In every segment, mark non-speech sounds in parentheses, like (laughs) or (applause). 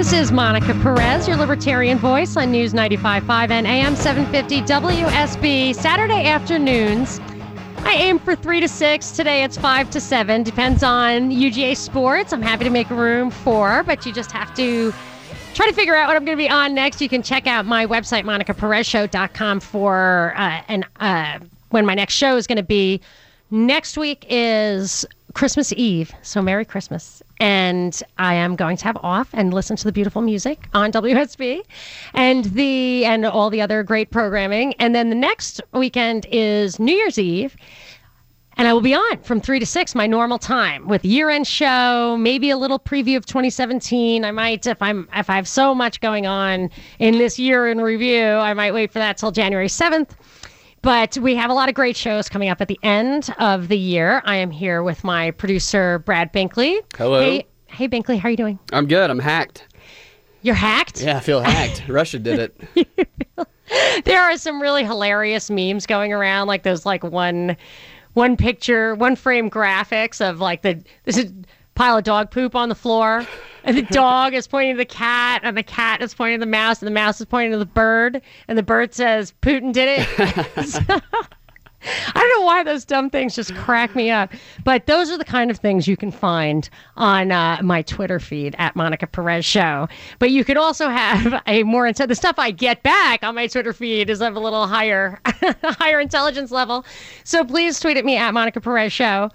This is Monica Perez, your libertarian voice on News 95.5 and AM 750 WSB. Saturday afternoons, I aim for 3 to 6. Today it's 5 to 7. Depends on UGA Sports. I'm happy to make room for, but you just have to try to figure out what I'm going to be on next. You can check out my website, monicaperezshow.com, for uh, an, uh, when my next show is going to be. Next week is Christmas Eve, so Merry Christmas. And I am going to have off and listen to the beautiful music on WSB and the and all the other great programming. And then the next weekend is New Year's Eve. And I will be on from 3 to 6, my normal time, with year-end show, maybe a little preview of 2017. I might if I'm if I have so much going on in this year in review, I might wait for that till January 7th. But we have a lot of great shows coming up at the end of the year. I am here with my producer, Brad Binkley. Hello. Hey, hey Binkley, how are you doing? I'm good. I'm hacked. You're hacked? Yeah, I feel hacked. (laughs) Russia did it. (laughs) (laughs) there are some really hilarious memes going around, like those like one one picture, one frame graphics of like the this is pile of dog poop on the floor, and the dog is pointing to the cat, and the cat is pointing to the mouse, and the mouse is pointing to the bird, and the bird says, "Putin did it." (laughs) I don't know why those dumb things just crack me up, but those are the kind of things you can find on uh, my Twitter feed at Monica Perez Show. But you could also have a more into the stuff I get back on my Twitter feed is of a little higher, (laughs) higher intelligence level. So please tweet at me at Monica Perez Show.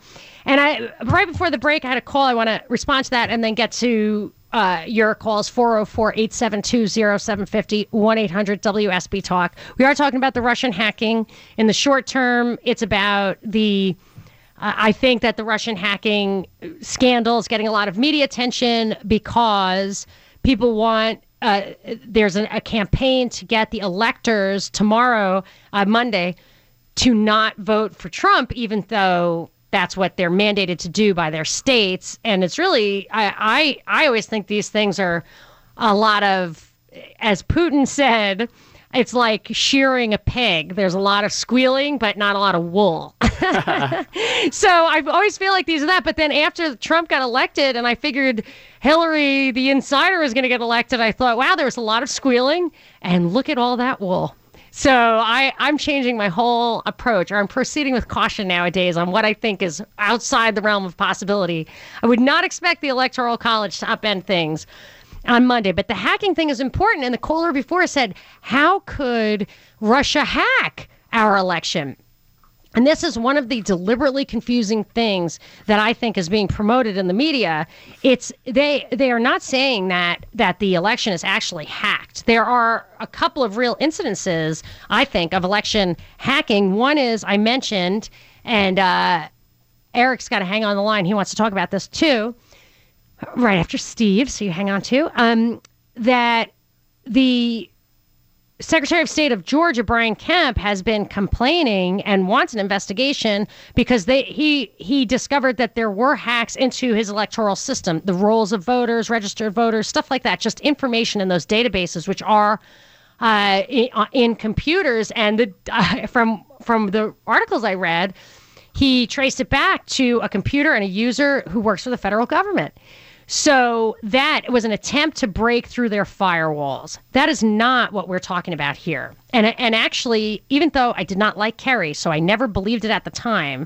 And I right before the break, I had a call. I want to respond to that and then get to uh, your calls 404 872 0750 1 800 WSB Talk. We are talking about the Russian hacking. In the short term, it's about the. Uh, I think that the Russian hacking scandal is getting a lot of media attention because people want. Uh, there's a, a, campaign to get the electors tomorrow, uh, Monday, to not vote for Trump, even though that's what they're mandated to do by their states. And it's really, I, I, I always think these things are a lot of, as Putin said, it's like shearing a pig. There's a lot of squealing, but not a lot of wool. (laughs) so I always feel like these are that. But then after Trump got elected, and I figured Hillary, the insider, was going to get elected, I thought, wow, there was a lot of squealing, and look at all that wool. So I, I'm changing my whole approach, or I'm proceeding with caution nowadays on what I think is outside the realm of possibility. I would not expect the Electoral College to upend things on Monday, but the hacking thing is important. And the caller before said, How could Russia hack our election? And this is one of the deliberately confusing things that I think is being promoted in the media. It's they they are not saying that that the election is actually hacked. There are a couple of real incidences, I think, of election hacking. One is I mentioned, and uh, Eric's got to hang on the line. He wants to talk about this too, right after Steve. So you hang on too. Um, that the Secretary of State of Georgia Brian Kemp has been complaining and wants an investigation because they he he discovered that there were hacks into his electoral system, the rolls of voters, registered voters, stuff like that, just information in those databases which are uh, in, uh, in, computers. And the, uh, (laughs) from from the articles I read, he traced it back to a computer and a user who works for the federal government. So that was an attempt to break through their firewalls. That is not what we're talking about here. And and actually, even though I did not like Kerry, so I never believed it at the time,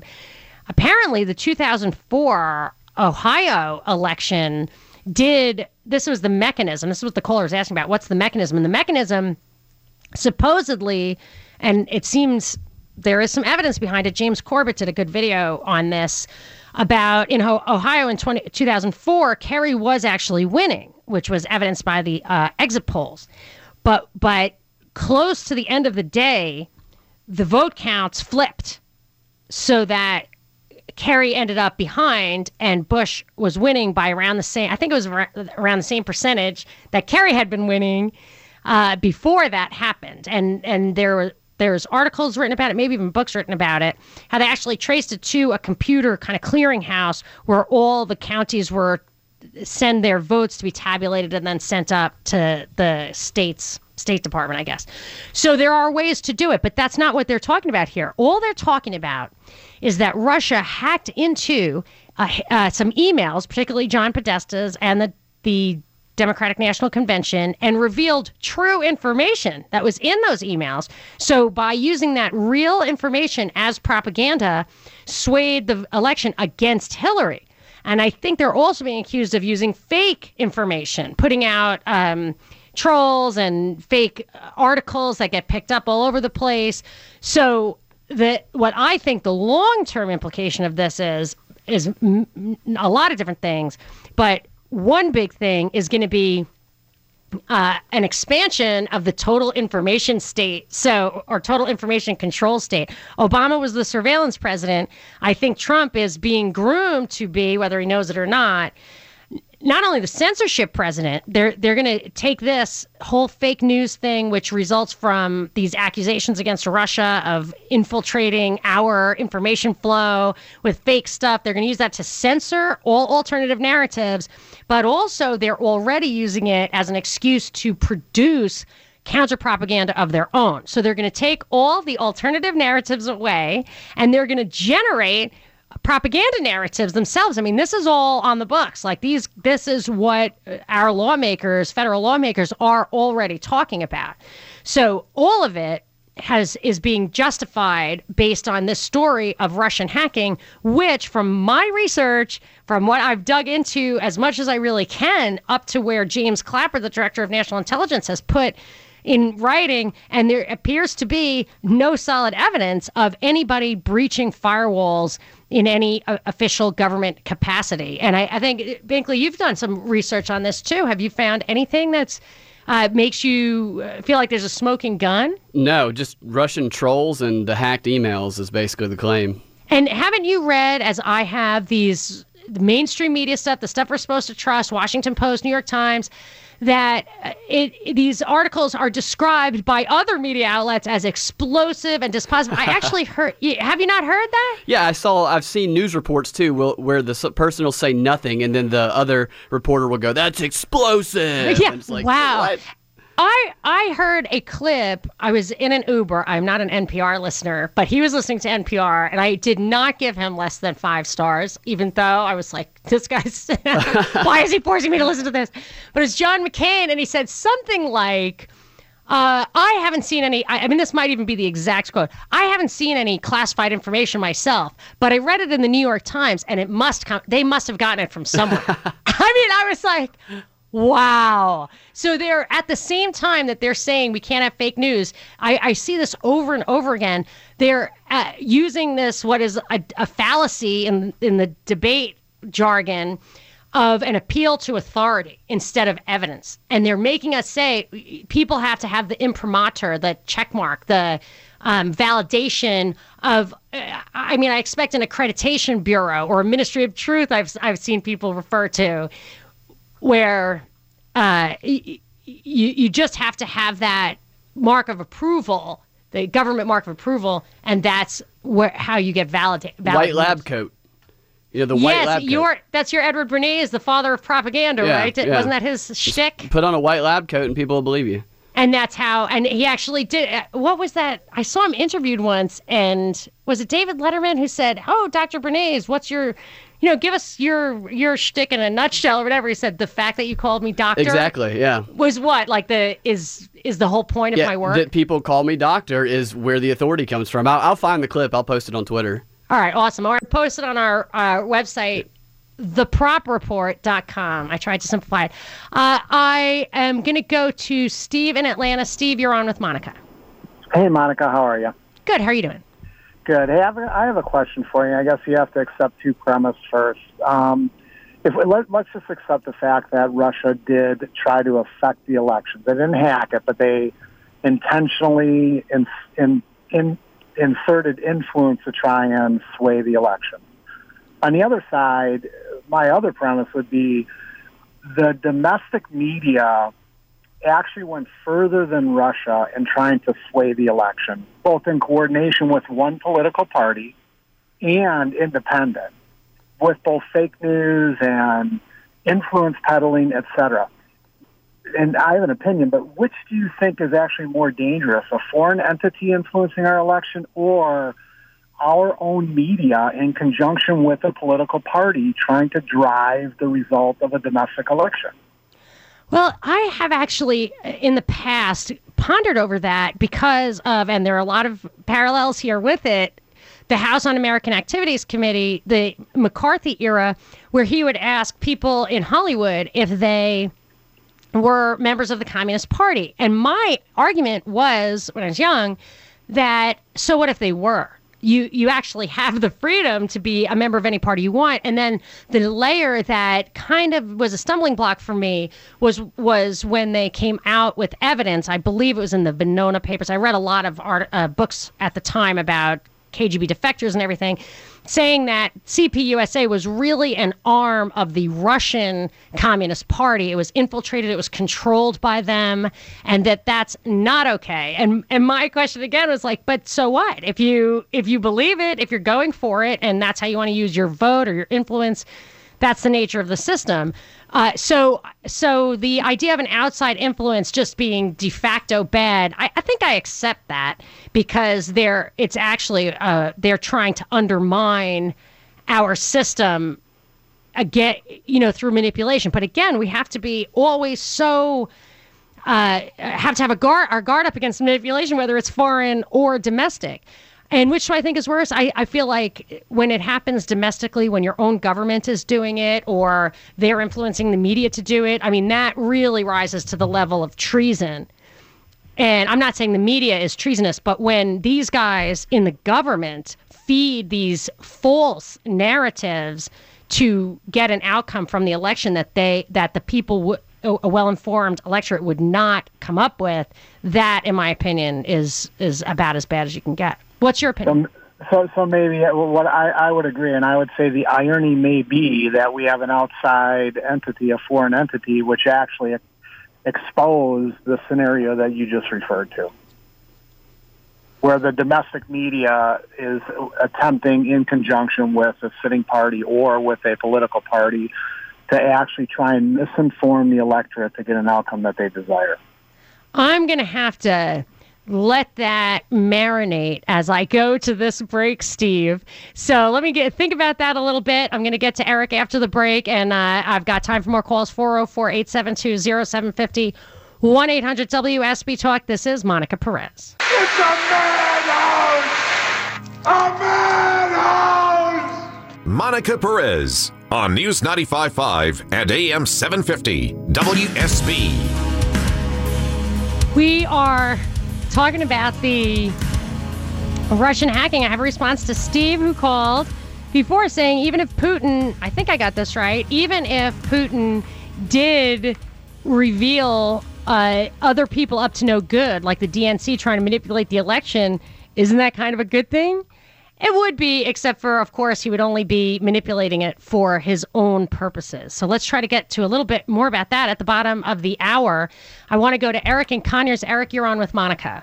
apparently the 2004 Ohio election did this was the mechanism. This is what the caller is asking about. What's the mechanism? And the mechanism supposedly, and it seems there is some evidence behind it. James Corbett did a good video on this about in Ohio in 20, 2004, Kerry was actually winning, which was evidenced by the uh, exit polls. But but close to the end of the day, the vote counts flipped, so that Kerry ended up behind and Bush was winning by around the same. I think it was around the same percentage that Kerry had been winning uh, before that happened. And and there were there's articles written about it, maybe even books written about it, how they actually traced it to a computer kind of clearinghouse where all the counties were send their votes to be tabulated and then sent up to the states State Department, I guess. So there are ways to do it, but that's not what they're talking about here. All they're talking about is that Russia hacked into uh, uh, some emails, particularly John Podesta's and the the Democratic National Convention and revealed true information that was in those emails. So, by using that real information as propaganda, swayed the election against Hillary. And I think they're also being accused of using fake information, putting out um, trolls and fake articles that get picked up all over the place. So, the what I think the long term implication of this is is m- a lot of different things, but one big thing is going to be uh, an expansion of the total information state, so or total information control state. Obama was the surveillance president. I think Trump is being groomed to be, whether he knows it or not, not only the censorship president, they're they're going to take this whole fake news thing, which results from these accusations against Russia of infiltrating our information flow with fake stuff. They're going to use that to censor all alternative narratives, but also they're already using it as an excuse to produce counter propaganda of their own. So they're going to take all the alternative narratives away and they're going to generate propaganda narratives themselves. I mean, this is all on the books. Like these, this is what uh, our lawmakers, federal lawmakers, are already talking about. So all of it has is being justified based on this story of Russian hacking, which, from my research, from what I've dug into as much as I really can, up to where James Clapper, the director of national intelligence, has put in writing, and there appears to be no solid evidence of anybody breaching firewalls in any uh, official government capacity. And I, I think, Binkley, you've done some research on this too. Have you found anything that's uh, makes you uh, feel like there's a smoking gun? No, just Russian trolls and the hacked emails is basically the claim. And haven't you read, as I have, these mainstream media stuff, the stuff we're supposed to trust, Washington Post, New York Times? That it, it, these articles are described by other media outlets as explosive and dispositive. I (laughs) actually heard. Have you not heard that? Yeah, I saw. I've seen news reports too, where the person will say nothing, and then the other reporter will go, "That's explosive." (laughs) Yeah. Like, wow. What? I I heard a clip. I was in an Uber. I'm not an NPR listener, but he was listening to NPR, and I did not give him less than five stars, even though I was like, "This guy's (laughs) why is he forcing me to listen to this?" But it's John McCain, and he said something like. Uh, I haven't seen any. I, I, mean, this might even be the exact quote. I haven't seen any classified information myself, but I read it in the New York Times, and it must come. They must have gotten it from somewhere. (laughs) I mean, I was like, Wow. So they're at the same time that they're saying we can't have fake news. I, I see this over and over again. They're uh, using this, what is a, a fallacy in, in the debate jargon of an appeal to authority instead of evidence. And they're making us say people have to have the imprimatur, the check mark, the um, validation of, uh, I mean, I expect an accreditation bureau or a ministry of truth, I've, I've seen people refer to, where uh, you you just have to have that mark of approval, the government mark of approval, and that's where how you get validated. White lab coat. You know, the white yes, lab coat. Your, that's your Edward Bernays, the father of propaganda, yeah, right? Yeah. Wasn't that his shtick? Put on a white lab coat and people will believe you. And that's how, and he actually did. Uh, what was that? I saw him interviewed once, and was it David Letterman who said, "Oh, Dr. Bernays, what's your you know, give us your your shtick in a nutshell or whatever. He said the fact that you called me doctor exactly, yeah, was what like the is is the whole point of my work. That people call me doctor is where the authority comes from. I'll, I'll find the clip. I'll post it on Twitter. All right, awesome. All right, post it on our uh, website thepropreport.com. I tried to simplify it. Uh, I am going to go to Steve in Atlanta. Steve, you're on with Monica. Hey, Monica, how are you? Good. How are you doing? Good. Hey, I have a, I have a question for you. I guess you have to accept two premises first. Um, if we, let, let's just accept the fact that Russia did try to affect the election. They didn't hack it, but they intentionally in, in, in, inserted influence to try and sway the election. On the other side, my other premise would be the domestic media actually went further than Russia in trying to sway the election, both in coordination with one political party and independent, with both fake news and influence peddling, etc. And I have an opinion, but which do you think is actually more dangerous, a foreign entity influencing our election or our own media in conjunction with a political party trying to drive the result of a domestic election? Well, I have actually uh, in the past pondered over that because of, and there are a lot of parallels here with it. The House on American Activities Committee, the McCarthy era, where he would ask people in Hollywood if they were members of the Communist Party. And my argument was, when I was young, that so what if they were? You you actually have the freedom to be a member of any party you want. And then the layer that kind of was a stumbling block for me was was when they came out with evidence. I believe it was in the venona papers. I read a lot of art, uh, books at the time about kgb defectors and everything saying that CPUSA was really an arm of the Russian Communist Party. It was infiltrated, it was controlled by them, and that that's not okay. And and my question again was like, but so what? If you if you believe it, if you're going for it, and that's how you want to use your vote or your influence, that's the nature of the system. Uh, so, so the idea of an outside influence just being de facto bad, I, I think I accept that because they're it's actually uh, they're trying to undermine our system again, you know, through manipulation. But again, we have to be always so. Uh, have to have a guard, our guard up against manipulation, whether it's foreign or domestic. And which do I think is worse? I, I feel like when it happens domestically, when your own government is doing it or they're influencing the media to do it, I mean, that really rises to the level of treason. And I'm not saying the media is treasonous, but when these guys in the government feed these false narratives to get an outcome from the election that they that the people a well-informed electorate would not come up with that in my opinion is is about as bad as you can get What's your opinion? So, so, so maybe uh, what I, I would agree, and I would say the irony may be that we have an outside entity, a foreign entity, which actually exposed the scenario that you just referred to, where the domestic media is attempting, in conjunction with a sitting party or with a political party, to actually try and misinform the electorate to get an outcome that they desire. I'm going to have to let that marinate as I go to this break, Steve. So let me get think about that a little bit. I'm going to get to Eric after the break, and uh, I've got time for more calls 404 872 0750 1 800 WSB Talk. This is Monica Perez. It's a madhouse! A madhouse! Monica Perez on News 95.5 and AM 750 WSB. We are talking about the Russian hacking. I have a response to Steve who called before saying even if Putin, I think I got this right, even if Putin did reveal uh, other people up to no good, like the DNC trying to manipulate the election, isn't that kind of a good thing? It would be, except for, of course, he would only be manipulating it for his own purposes. So let's try to get to a little bit more about that at the bottom of the hour. I want to go to Eric and Conyers. Eric, you're on with Monica.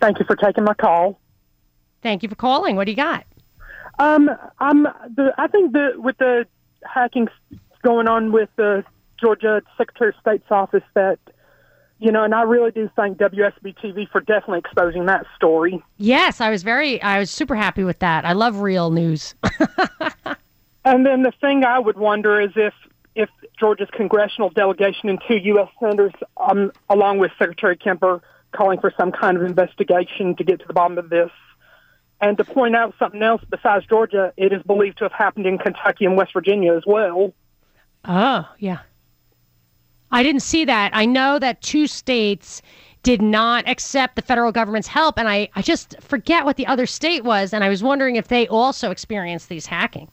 Thank you for taking my call. Thank you for calling. What do you got? Um, I'm the. I think the with the hacking going on with the Georgia Secretary of State's office that you know, and I really do thank WSB TV for definitely exposing that story. Yes, I was very, I was super happy with that. I love real news. (laughs) and then the thing I would wonder is if if Georgia's congressional delegation and two U.S. senators, um, along with Secretary Kemper, calling for some kind of investigation to get to the bottom of this, And to point out something else besides Georgia, it is believed to have happened in Kentucky and West Virginia as well. Oh, yeah. I didn't see that. I know that two states did not accept the federal government's help, and I, I just forget what the other state was, and I was wondering if they also experienced these hacking.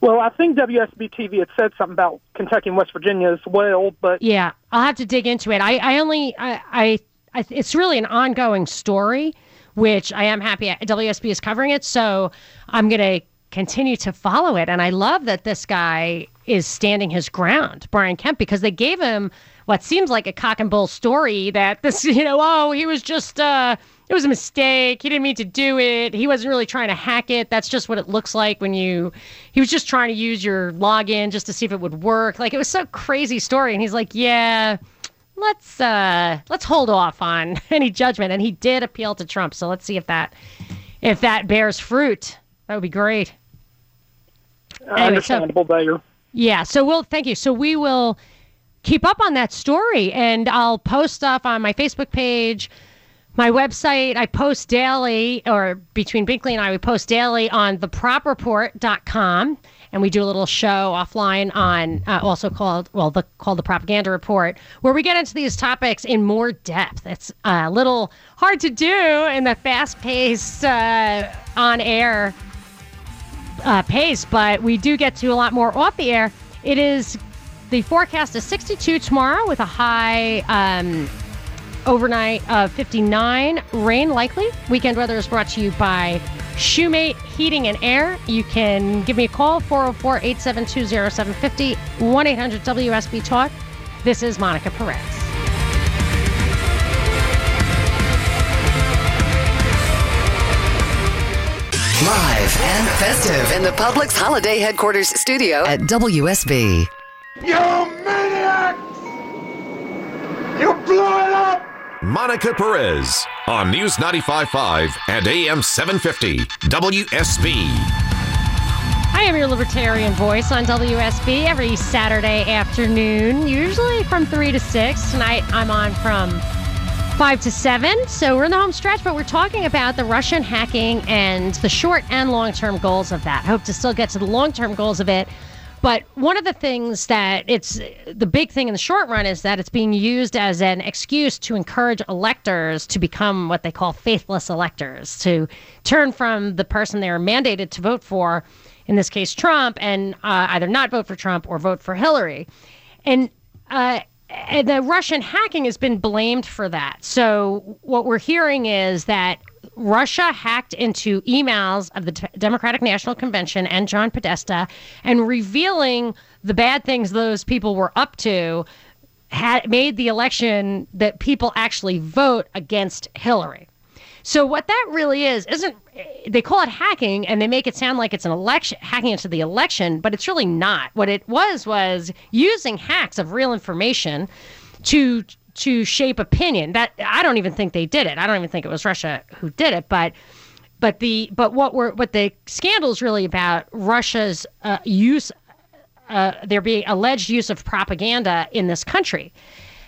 Well, I think WSB TV had said something about Kentucky and West Virginia as well, but yeah, I'll have to dig into it. I, I only, I, I, I, it's really an ongoing story, which I am happy WSB is covering it. So I'm going to continue to follow it. And I love that this guy is standing his ground, Brian Kemp, because they gave him what seems like a cock and bull story that this, (laughs) you know, oh, he was just, uh, it was a mistake. He didn't mean to do it. He wasn't really trying to hack it. That's just what it looks like when you, he was just trying to use your login just to see if it would work. Like it was so crazy story. And he's like, yeah, let's, uh, let's hold off on (laughs) any judgment. And he did appeal to Trump. So let's see if that, if that bears fruit. That would be great. Anyway, understandable so, there. Yeah. So we'll, thank you. So we will keep up on that story and I'll post stuff on my Facebook page my website, I post daily, or between Binkley and I, we post daily on thepropreport.com. And we do a little show offline on uh, also called, well, the called the Propaganda Report, where we get into these topics in more depth. It's a little hard to do in the fast paced, uh, on air uh, pace, but we do get to a lot more off the air. It is the forecast is 62 tomorrow with a high. Um, overnight of 59. Rain likely. Weekend weather is brought to you by Shoemate Heating and Air. You can give me a call 404 872 0750 1 800 WSB Talk. This is Monica Perez. Live and festive in the Publix Holiday Headquarters studio at WSB. You maniacs! You blew it up! Monica Perez on News 95.5 and AM 750 WSB. I am your libertarian voice on WSB every Saturday afternoon, usually from 3 to 6. Tonight I'm on from 5 to 7. So we're in the home stretch, but we're talking about the Russian hacking and the short and long term goals of that. Hope to still get to the long term goals of it but one of the things that it's the big thing in the short run is that it's being used as an excuse to encourage electors to become what they call faithless electors, to turn from the person they're mandated to vote for, in this case Trump, and uh, either not vote for Trump or vote for Hillary. And uh, and the Russian hacking has been blamed for that. So what we're hearing is that Russia hacked into emails of the T- Democratic National Convention and John Podesta and revealing the bad things those people were up to had made the election that people actually vote against Hillary. So what that really is isn't they call it hacking and they make it sound like it's an election hacking into the election, but it's really not. What it was was using hacks of real information to to shape opinion. That I don't even think they did it. I don't even think it was Russia who did it, but but the but what were what the scandal is really about Russia's uh, use uh, there being alleged use of propaganda in this country.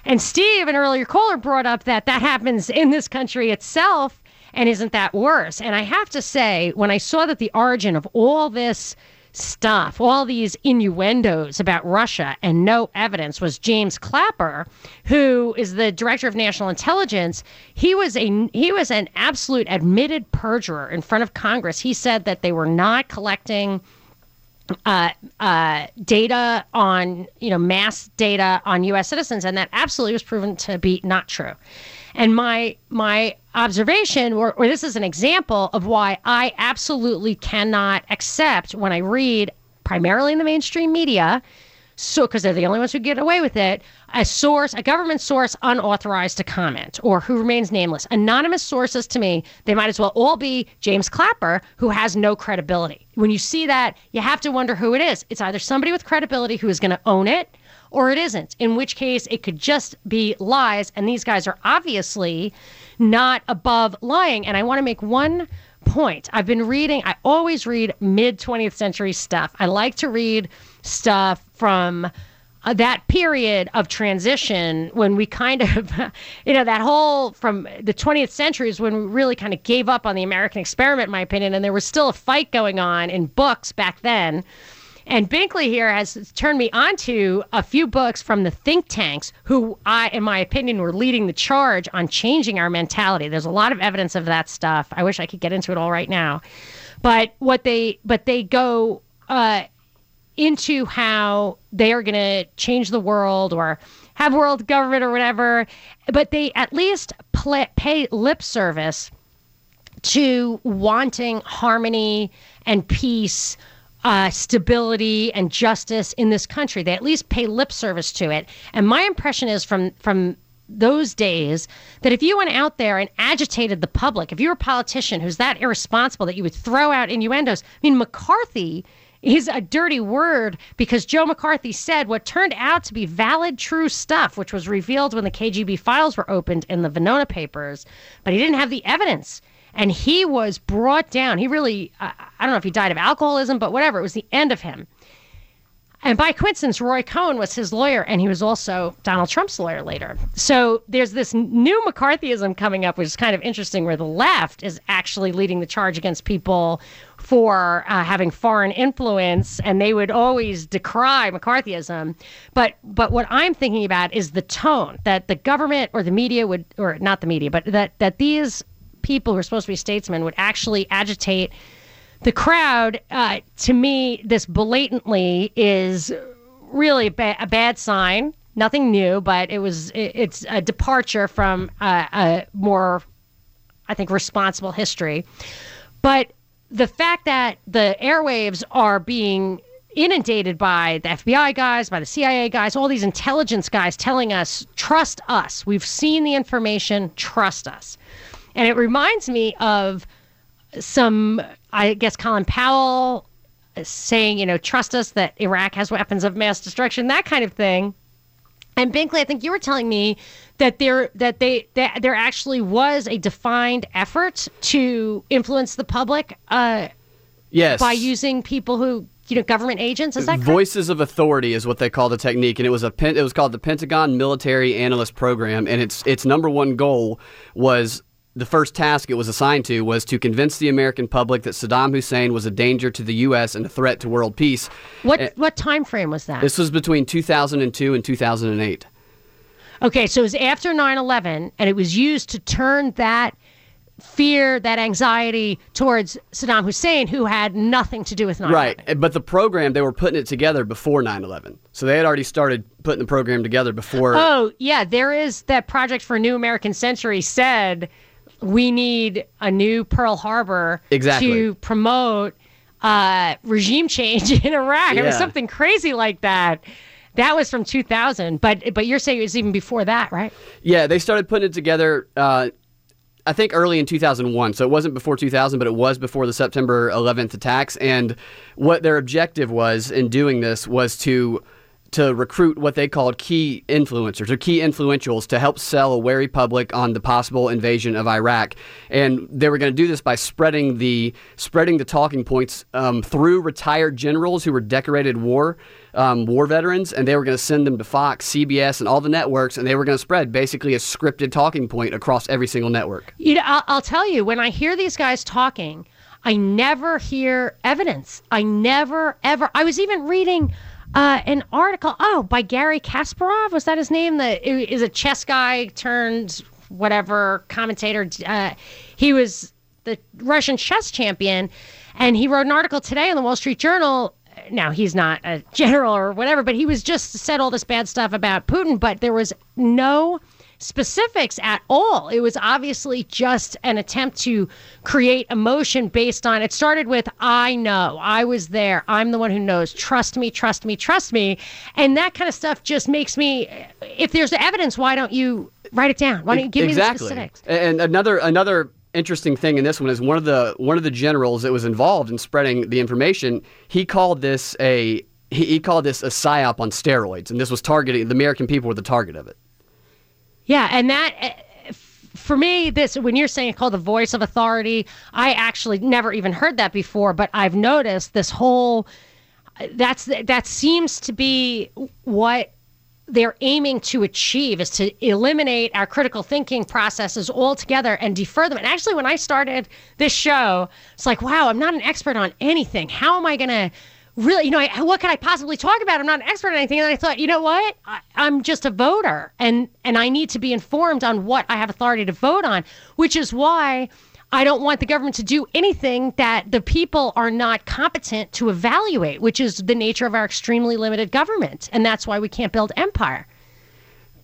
And Steve, an earlier caller, brought up that that happens in this country itself, and isn't that worse? And I have to say, when I saw that the origin of all this stuff, all these innuendos about Russia and no evidence was James Clapper, who is the director of national intelligence. He was a he was an absolute admitted perjurer in front of Congress. He said that they were not collecting uh, uh, data on you know mass data on U.S. citizens, and that absolutely was proven to be not true. And my my observation, or, or this is an example of why I absolutely cannot accept when I read primarily in the mainstream media, so because they're the only ones who get away with it, a source, a government source unauthorized to comment or who remains nameless. Anonymous sources to me, they might as well all be James Clapper, who has no credibility. When you see that, you have to wonder who it is. It's either somebody with credibility who is going to own it or it isn't, in which case it could just be lies. And these guys are obviously not above lying. And I want to make one point. I've been reading, I always read mid 20th century stuff. I like to read stuff from uh, that period of transition when we kind of, (laughs) you know, that whole from the 20th century is when we really kind of gave up on the American experiment, in my opinion, and there was still a fight going on in books back then. And Binkley here has turned me onto a few books from the think tanks who I, in my opinion, were leading the charge on changing our mentality. There's a lot of evidence of that stuff. I wish I could get into it all right now. But what they but they go uh, into how they are going to change the world or have world government or whatever, but they at least play, pay lip service to wanting harmony and peace, uh, stability and justice in this country. They at least pay lip service to it. And my impression is from from those days that if you went out there and agitated the public, if you were a politician who's that irresponsible that you would throw out innuendos, I mean McCarthy is a dirty word because Joe McCarthy said what turned out to be valid, true stuff, which was revealed when the KGB files were opened in the Venona papers, but he didn't have the evidence. And he was brought down. He really, I I don't know if he died of alcoholism, but whatever, it was the end of him. And by coincidence, Roy Cohn was his lawyer, and he was also Donald Trump's lawyer later. So there's this new McCarthyism coming up, which is kind of interesting, where the left is actually leading the charge against people for uh, having foreign influence, and they would always decry McCarthyism. But but what I'm thinking about is the tone that the government or the media would, or not the media, but that that these people who are supposed to be statesmen would actually agitate the crowd, uh, to me, this blatantly is really a, ba- a bad sign. Nothing new, but it was it, it's a departure from uh, a more, I think, responsible history. But the fact that the airwaves are being inundated by the FBI guys, by the CIA guys, all these intelligence guys telling us, trust us. We've seen the information, trust us. And it reminds me of some, I guess, Colin Powell saying, you know, trust us that Iraq has weapons of mass destruction, that kind of thing. And Binkley, I think you were telling me that there that they that there actually was a defined effort to influence the public uh, Yes. by using people who you know government agents. Is that correct? Voices of Authority is what they call the technique, and it was a it was called the Pentagon Military Analyst Program, and its its number one goal was the first task it was assigned to was to convince the American public that Saddam Hussein was a danger to the U.S. and a threat to world peace. What Eh, what time frame was that? This was between 2002 and 2008. Okay, so it was after 9/11 and it was used to turn that fear, that anxiety towards Saddam Hussein who had nothing to do with 9/11. Right, but the program they were putting it together before 9/11, so they had already started putting the program together before. Oh, yeah, there is that project for a new American century said we need a new Pearl Harbor Exactly. to promote uh, regime change (laughs) in Iraq. It was something crazy like that. That was from 2000, but but you're saying it was even before that, right? Yeah, they started putting it together. Uh, I think early in 2001. So it wasn't before 2000, but it was before the September 11th attacks. And what their objective was in doing this was to to recruit what they called key influencers or key influentials to help sell a wary public on the possible invasion of Iraq. And they were going to do this by spreading the spreading the talking points um, through retired generals who were decorated war um, war veterans, and they were going to send them to Fox, CBS, and all the networks, and they were going to spread basically a scripted talking point across every single network. You know, I'll, I'll tell you, when I hear these guys talking, I never hear evidence. I never, ever. I was even reading uh, an article, oh, by Garry Kasparov. Was that his name? That is a chess guy turned whatever commentator. Uh, he was the Russian chess champion, and he wrote an article today in the Wall Street Journal. Now he's not a (laughs) general or whatever, but he was just said all this bad stuff about Putin, but there was no specifics at all. It was obviously just an attempt to create emotion based on it started with I know, I was there, I'm the one who knows, trust me, trust me, trust me. And that kind of stuff just makes me if there's evidence, why don't you write it down? Why don't you give exactly. me the specifics? And another another interesting thing in this one is one of the one of the generals that was involved in spreading the information. He called this a he, he called this a psyop on steroids, and this was targeting the American people were the target of it. Yeah, and that uh, for me, this when you're saying called the voice of authority, I actually never even heard that before, but I've noticed this whole that's that seems to be what they're aiming to achieve is to eliminate our critical thinking processes altogether and defer them. And actually, when I started this show, it's like, wow, I'm not an expert on anything. How am I going to really, you know, I, what can I possibly talk about? I'm not an expert on anything. And I thought, you know what? I, I'm just a voter, and and I need to be informed on what I have authority to vote on, which is why. I don't want the government to do anything that the people are not competent to evaluate, which is the nature of our extremely limited government. And that's why we can't build empire.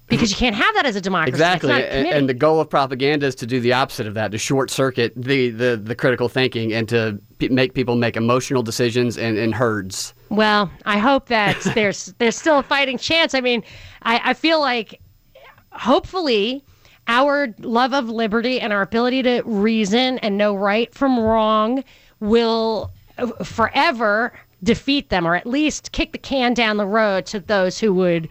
Because you can't have that as a democracy. Exactly, a and, and the goal of propaganda is to do the opposite of that, to short circuit the, the, the critical thinking and to p- make people make emotional decisions in, in herds. Well, I hope that (laughs) there's there's still a fighting chance. I mean, I, I feel like hopefully our love of liberty and our ability to reason and know right from wrong will forever defeat them or at least kick the can down the road to those who would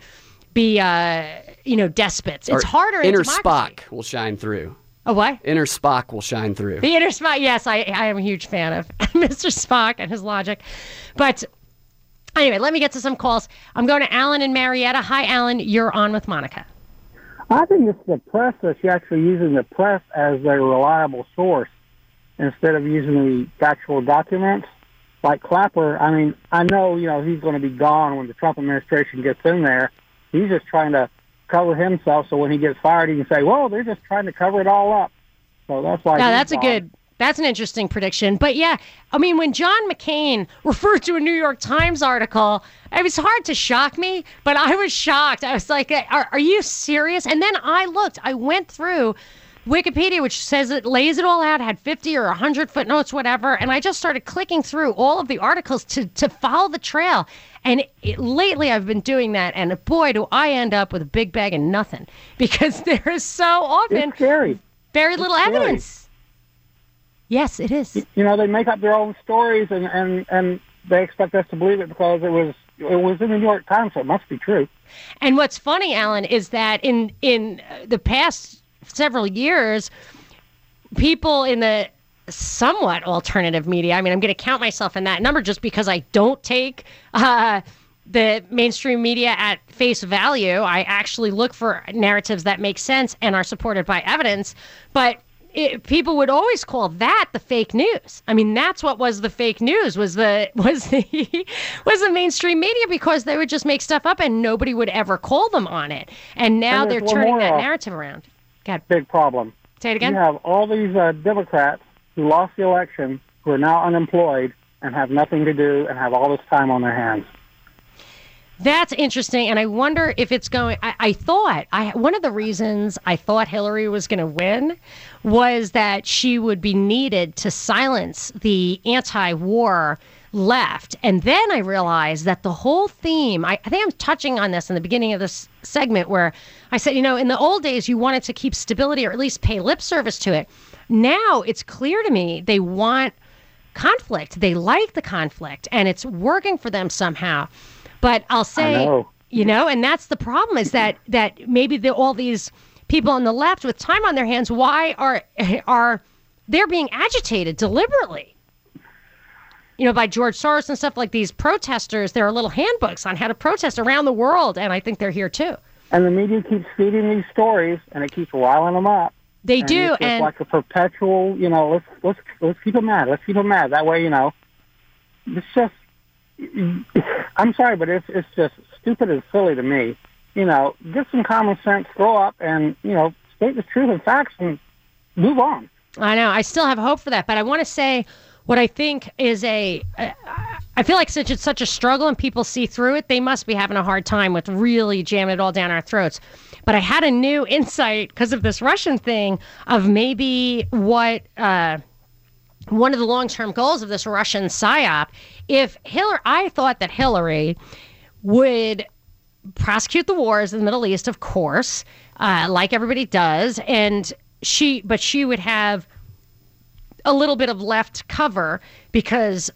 be uh, you know despots. It's Or harder Inner democracy. Spock will shine through. Oh, what? Inner Spock will shine through. The inner Spock, yes, I, I am a huge fan of (laughs) Mr. Spock and his logic. But anyway, let me get to some calls. I'm going to Alan and Marietta. Hi, Alan. You're on with Monica. I think it's the press that's actually using the press as their reliable source instead of using the factual documents. Like Clapper, I mean, I know, you know, he's going to be gone when the Trump administration gets in there. He's just trying to cover himself so when he gets fired, he can say, well, they're just trying to cover it all up. So that's why. Now, he's that's a good. That's an interesting prediction. But yeah, I mean, when John McCain referred to a New York Times article, it was hard to shock me, but I was shocked. I was like, are, are you serious? And then I looked, I went through Wikipedia, which says it lays it all out, had 50 or 100 footnotes, whatever. And I just started clicking through all of the articles to, to follow the trail. And it, lately I've been doing that. And boy, do I end up with a big bag of nothing (laughs) because there is so often very little evidence. Yes, it is. You know, they make up their own stories and, and, and they expect us to believe it because it was it was in the New York Times, so it must be true. And what's funny, Alan, is that in in the past several years, people in the somewhat alternative media. I mean, I'm going to count myself in that number just because I don't take uh, the mainstream media at face value. I actually look for narratives that make sense and are supported by evidence. But it, people would always call that the fake news. I mean, that's what was the fake news was the (laughs) was the was the mainstream media because they would just make stuff up and nobody would ever call them on it. And now And they're turning that narrative around. God, Big problem. say it again. You have all these uh, Democrats who lost the election who are now unemployed and have nothing to do and have all this time on their hands. That's interesting, and I wonder if it's going. I, I thought I one of the reasons I thought Hillary was going to win was that she would be needed to silence the anti-war left, and then I realized that the whole theme. I, I think I'm touching on this in the beginning of this segment where I said, you know, in the old days you wanted to keep stability or at least pay lip service to it. Now it's clear to me they want conflict. They like the conflict, and it's working for them somehow. But I'll say, know. you know, and that's the problem is that that maybe the, all these people on the left with time on their hands, why are (laughs) are they're being agitated deliberately? You know, by George Soros and stuff like these protesters. There are little handbooks on how to protest around the world, and I think they're here too. And the media keeps feeding these stories, and it keeps riling them up. They And do, it's and like a perpetual, you know, let's let's let's keep them mad. Let's keep them mad. That way, you know, it's just. (laughs) I'm sorry, but it's it's just stupid and silly to me. You know, get some common sense, grow up, and you know, state the truth and facts, and move on. I know. I still have hope for that, but I want to say what I think is a. I feel like since it's such a struggle and people see through it, they must be having a hard time with really jamming it all down our throats. But I had a new insight because of this Russian thing of maybe what. Uh, one of the long-term goals of this Russian psyop, if Hillary, I thought that Hillary would prosecute the wars in the Middle East, of course, uh, like everybody does, and she, but she would have a little bit of left cover because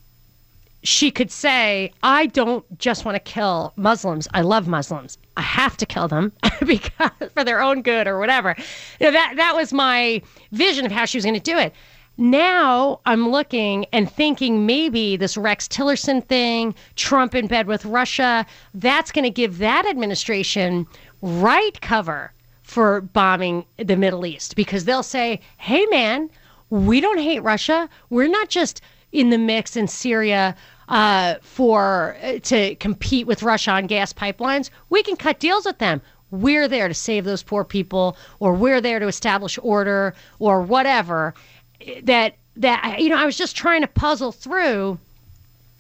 she could say, I don't just want to kill Muslims. I love Muslims. I have to kill them (laughs) because for their own good or whatever. You know, that that was my vision of how she was going to do it. now I'm looking and thinking maybe this Rex Tillerson thing, Trump in bed with Russia, that's going to give that administration right cover for bombing the Middle East because they'll say, hey, man, we don't hate Russia. We're not just in the mix in Syria uh, for uh, to compete with Russia on gas pipelines. We can cut deals with them. We're there to save those poor people, or we're there to establish order, or whatever that that you know I was just trying to puzzle through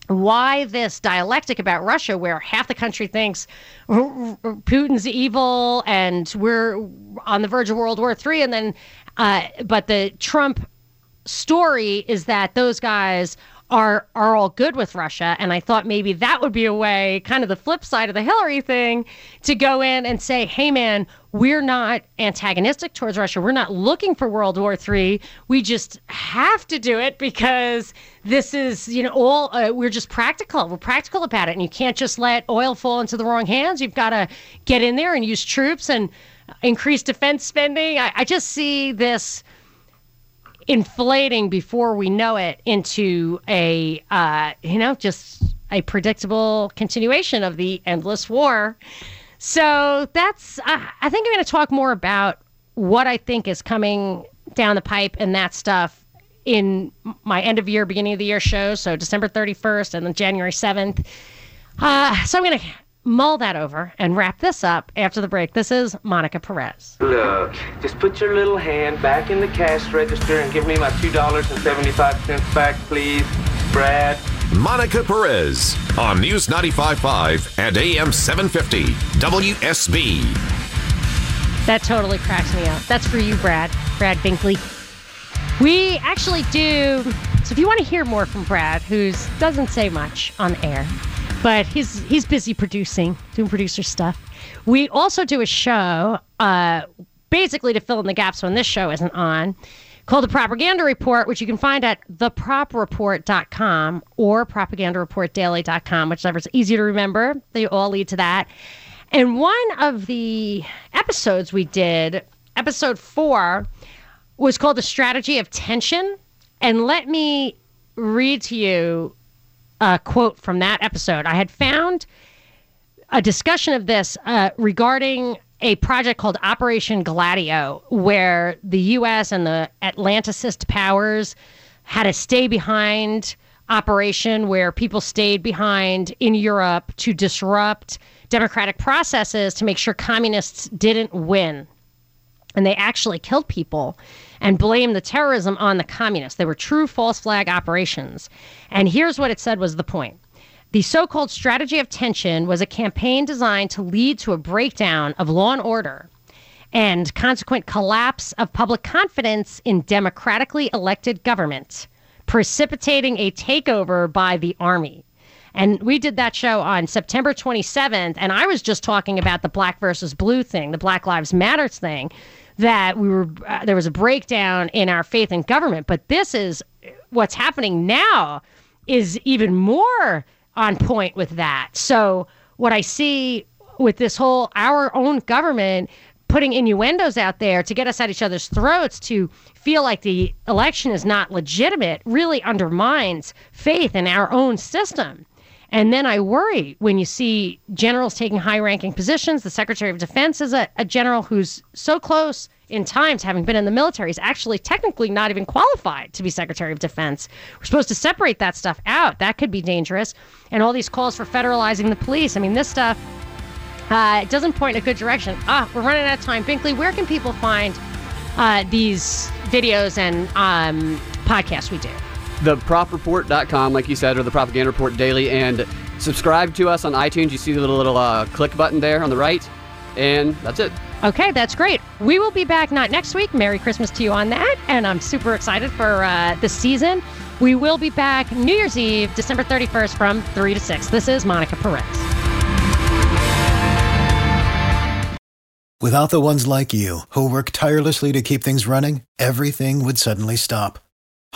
why this dialectic about Russia, where half the country thinks Putin's evil and we're on the verge of World War III, and then, uh, but the Trump story is that those guys are are all good with Russia. And I thought maybe that would be a way, kind of the flip side of the Hillary thing, to go in and say, hey man, we're not antagonistic towards Russia. We're not looking for World War III. We just have to do it because this is, you know, all uh, we're just practical. We're practical about it. And you can't just let oil fall into the wrong hands. You've got to get in there and use troops and increase defense spending. I, I just see this inflating before we know it into a uh, you know just a predictable continuation of the endless war. So that's uh, I think I'm going to talk more about what I think is coming down the pipe and that stuff in my end of year, beginning of the year show. So December 31st and then January 7th. Uh, so I'm going to mull that over and wrap this up after the break. This is Monica Perez. Look, just put your little hand back in the cash register and give me my $2.75 back, please, Brad. Monica Perez on News 95.5 and AM 750 WSB. That totally cracks me up. That's for you, Brad. Brad Binkley. We actually do. So if you want to hear more from Brad, who doesn't say much on air, but he's he's busy producing, doing producer stuff. We also do a show, uh, basically to fill in the gaps when this show isn't on, called the Propaganda Report, which you can find at thepropreport.com or propagandareportdaily.com, whichever's easy to remember. They all lead to that. And one of the episodes we did, episode four, was called The Strategy of Tension. And let me read to you a quote from that episode. I had found a discussion of this uh, regarding a project called Operation Gladio, where the U.S. and the Atlanticist powers had a stay behind operation where people stayed behind in Europe to disrupt democratic processes to make sure communists didn't win. And they actually killed people and blamed the terrorism on the communists. They were true false flag operations. And here's what it said was the point. The so called strategy of tension was a campaign designed to lead to a breakdown of law and order and consequent collapse of public confidence in democratically elected government, precipitating a takeover by the army. And we did that show on September 27th, and I was just talking about the black versus blue thing, the Black Lives Matters thing, that we were uh, there was a breakdown in our faith in government. But this is what's happening now is even more on point with that. So what I see with this whole our own government putting innuendos out there to get us at each other's throats to feel like the election is not legitimate really undermines faith in our own system. And then I worry when you see generals taking high ranking positions. The Secretary of Defense is a, a general who's so close in times, having been in the military, is actually technically not even qualified to be Secretary of Defense. We're supposed to separate that stuff out. That could be dangerous. And all these calls for federalizing the police. I mean, this stuff uh, it doesn't point in a good direction. Ah, we're running out of time. Binkley, where can people find uh, these videos and um, podcasts we do? thepropreport.com, like you said, or the Propaganda Report Daily, and subscribe to us on iTunes. You see the little, little uh, click button there on the right, and that's it. Okay, that's great. We will be back not next week. Merry Christmas to you on that, and I'm super excited for uh, the season. We will be back New Year's Eve, December 31st from 3 to 6. This is Monica Perez. Without the ones like you, who work tirelessly to keep things running, everything would suddenly stop.